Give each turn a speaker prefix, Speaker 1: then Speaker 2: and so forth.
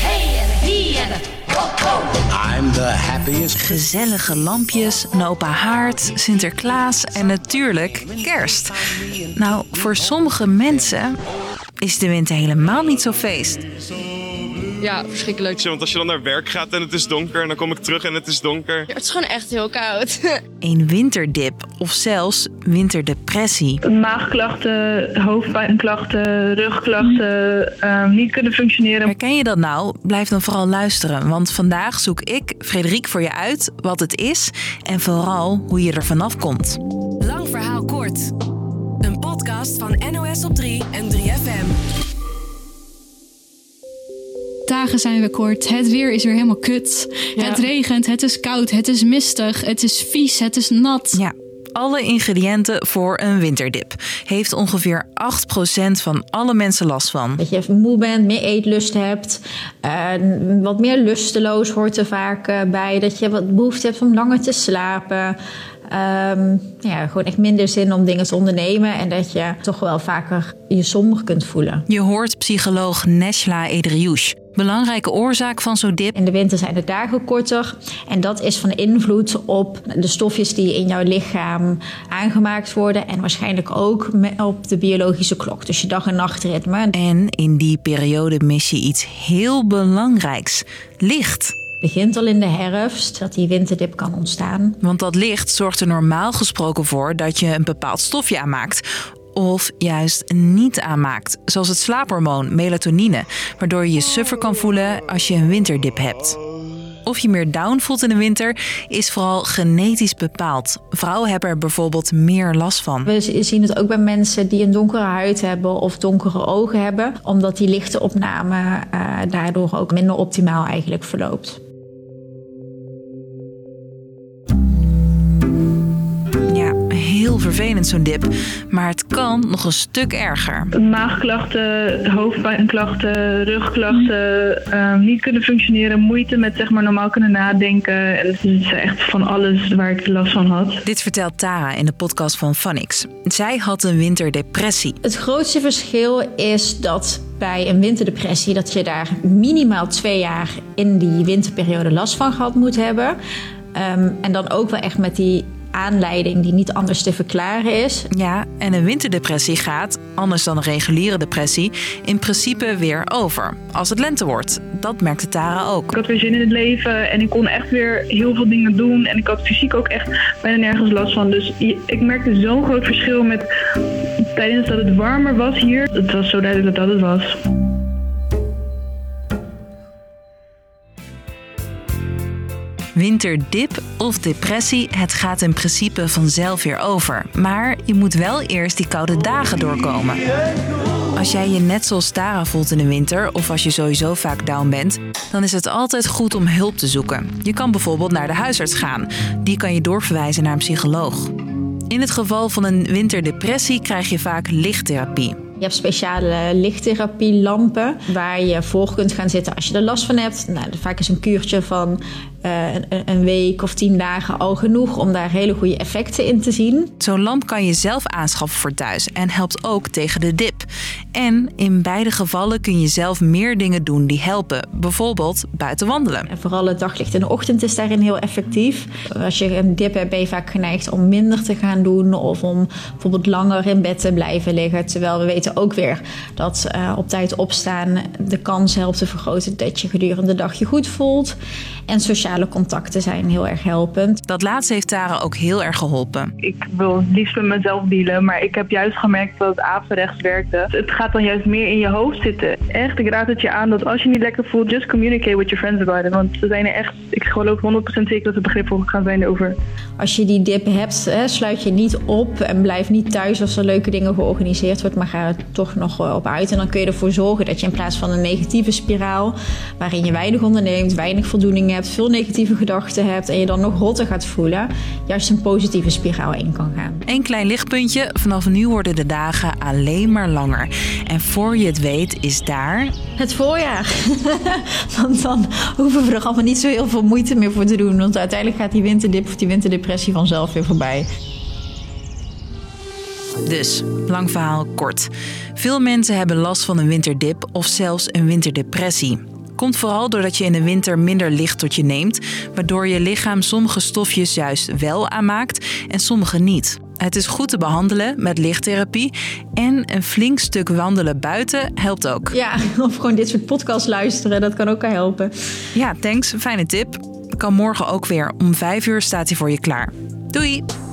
Speaker 1: hey.
Speaker 2: I'm the happiest.
Speaker 3: Gezellige lampjes, een open haard, Sinterklaas en natuurlijk kerst. Nou, voor sommige mensen is de winter helemaal niet zo feest.
Speaker 4: Ja, verschrikkelijk.
Speaker 5: Want als je dan naar werk gaat en het is donker en dan kom ik terug en het is donker.
Speaker 4: Het is gewoon echt heel koud.
Speaker 3: Een winterdip of zelfs winterdepressie.
Speaker 6: maagklachten, hoofdpijnklachten, rugklachten, ehm, niet kunnen functioneren.
Speaker 3: Herken je dat nou? Blijf dan vooral luisteren, want vandaag zoek ik, Frederik, voor je uit wat het is en vooral hoe je er vanaf komt.
Speaker 7: Lang verhaal kort. Een podcast van NOS op 3 en 3FM.
Speaker 8: Dagen zijn weer kort. Het weer is weer helemaal kut. Het regent, het is koud, het is mistig, het is vies, het is nat.
Speaker 3: Ja, alle ingrediënten voor een winterdip. Heeft ongeveer 8% van alle mensen last van.
Speaker 9: Dat je moe bent, meer eetlust hebt. eh, wat meer lusteloos hoort er vaak eh, bij. Dat je wat behoefte hebt om langer te slapen. Ehm, ja, gewoon echt minder zin om dingen te ondernemen. En dat je toch wel vaker je somber kunt voelen.
Speaker 3: Je hoort psycholoog Neshla Edriouche. Belangrijke oorzaak van zo'n dip
Speaker 9: In de winter zijn de dagen korter. En dat is van invloed op de stofjes die in jouw lichaam aangemaakt worden. En waarschijnlijk ook op de biologische klok. Dus je dag- en nachtritme.
Speaker 3: En in die periode mis je iets heel belangrijks: licht.
Speaker 9: Begint al in de herfst dat die winterdip kan ontstaan.
Speaker 3: Want dat licht zorgt er normaal gesproken voor dat je een bepaald stofje aanmaakt. Of juist niet aanmaakt, zoals het slaaphormoon melatonine, waardoor je je suffer kan voelen als je een winterdip hebt. Of je meer down voelt in de winter, is vooral genetisch bepaald. Vrouwen hebben er bijvoorbeeld meer last van.
Speaker 9: We zien het ook bij mensen die een donkere huid hebben of donkere ogen hebben, omdat die lichte opname eh, daardoor ook minder optimaal eigenlijk verloopt.
Speaker 3: Vervelend zo'n dip. Maar het kan nog een stuk erger.
Speaker 6: Maagklachten, hoofdpijnklachten, rugklachten, ehm, niet kunnen functioneren, moeite met zeg maar normaal kunnen nadenken. En het is echt van alles waar ik last van had.
Speaker 3: Dit vertelt Tara in de podcast van Phonix. Zij had een winterdepressie.
Speaker 9: Het grootste verschil is dat bij een winterdepressie dat je daar minimaal twee jaar in die winterperiode last van gehad moet hebben. Ehm, en dan ook wel echt met die aanleiding die niet anders te verklaren is.
Speaker 3: Ja, en een winterdepressie gaat, anders dan een reguliere depressie, in principe weer over. Als het lente wordt. Dat merkte Tara ook.
Speaker 6: Ik had weer zin in het leven en ik kon echt weer heel veel dingen doen. En ik had fysiek ook echt bijna nergens last van. Dus ik merkte zo'n groot verschil met tijdens dat het warmer was hier. Het was zo duidelijk dat dat het was.
Speaker 3: Winterdip of depressie, het gaat in principe vanzelf weer over. Maar je moet wel eerst die koude dagen doorkomen. Als jij je net zoals Tara voelt in de winter, of als je sowieso vaak down bent, dan is het altijd goed om hulp te zoeken. Je kan bijvoorbeeld naar de huisarts gaan. Die kan je doorverwijzen naar een psycholoog. In het geval van een winterdepressie krijg je vaak lichttherapie.
Speaker 9: Je hebt speciale lichttherapielampen waar je voor kunt gaan zitten als je er last van hebt. Nou, vaak is een kuurtje van eh, een, een week of tien dagen al genoeg om daar hele goede effecten in te zien.
Speaker 3: Zo'n lamp kan je zelf aanschaffen voor thuis en helpt ook tegen de dip. En in beide gevallen kun je zelf meer dingen doen die helpen. Bijvoorbeeld buiten wandelen.
Speaker 9: En vooral het daglicht in de ochtend is daarin heel effectief. Als je een dip hebt, ben je vaak geneigd om minder te gaan doen of om bijvoorbeeld langer in bed te blijven liggen. Terwijl we weten ook weer dat eh, op tijd opstaan de kans helpt te vergroten dat je gedurende de dag je goed voelt. En sociale contacten zijn heel erg helpend.
Speaker 3: Dat laatste heeft Tara ook heel erg geholpen.
Speaker 6: Ik wil het liefst met mezelf dealen, maar ik heb juist gemerkt dat het averechts werkte. Het gaat dan juist meer in je hoofd zitten. Echt, ik raad het je aan dat als je niet lekker voelt, just communicate with your friends about it. Want ze zijn er echt, ik geloof 100% zeker dat ze begripvol gaan zijn over.
Speaker 9: Als je die dip hebt, hè, sluit je niet op en blijf niet thuis als er leuke dingen georganiseerd wordt, maar ga er toch nog op uit. En dan kun je ervoor zorgen dat je in plaats van een negatieve spiraal, waarin je weinig onderneemt, weinig voldoening hebt, veel negatieve gedachten hebt en je dan nog rotter gaat voelen, juist een positieve spiraal in kan gaan.
Speaker 3: Eén klein lichtpuntje, vanaf nu worden de dagen alleen maar langer. En voor je het weet is daar...
Speaker 9: Het voorjaar. want dan hoeven we er allemaal niet zo heel veel moeite meer voor te doen. Want uiteindelijk gaat die winterdip of die winterdepressie vanzelf weer voorbij.
Speaker 3: Dus, lang verhaal kort. Veel mensen hebben last van een winterdip of zelfs een winterdepressie. Komt vooral doordat je in de winter minder licht tot je neemt, waardoor je lichaam sommige stofjes juist wel aanmaakt en sommige niet. Het is goed te behandelen met lichttherapie en een flink stuk wandelen buiten helpt ook.
Speaker 9: Ja, of gewoon dit soort podcasts luisteren, dat kan ook helpen.
Speaker 3: Ja, thanks. Fijne tip. Kan morgen ook weer. Om 5 uur staat hij voor je klaar. Doei!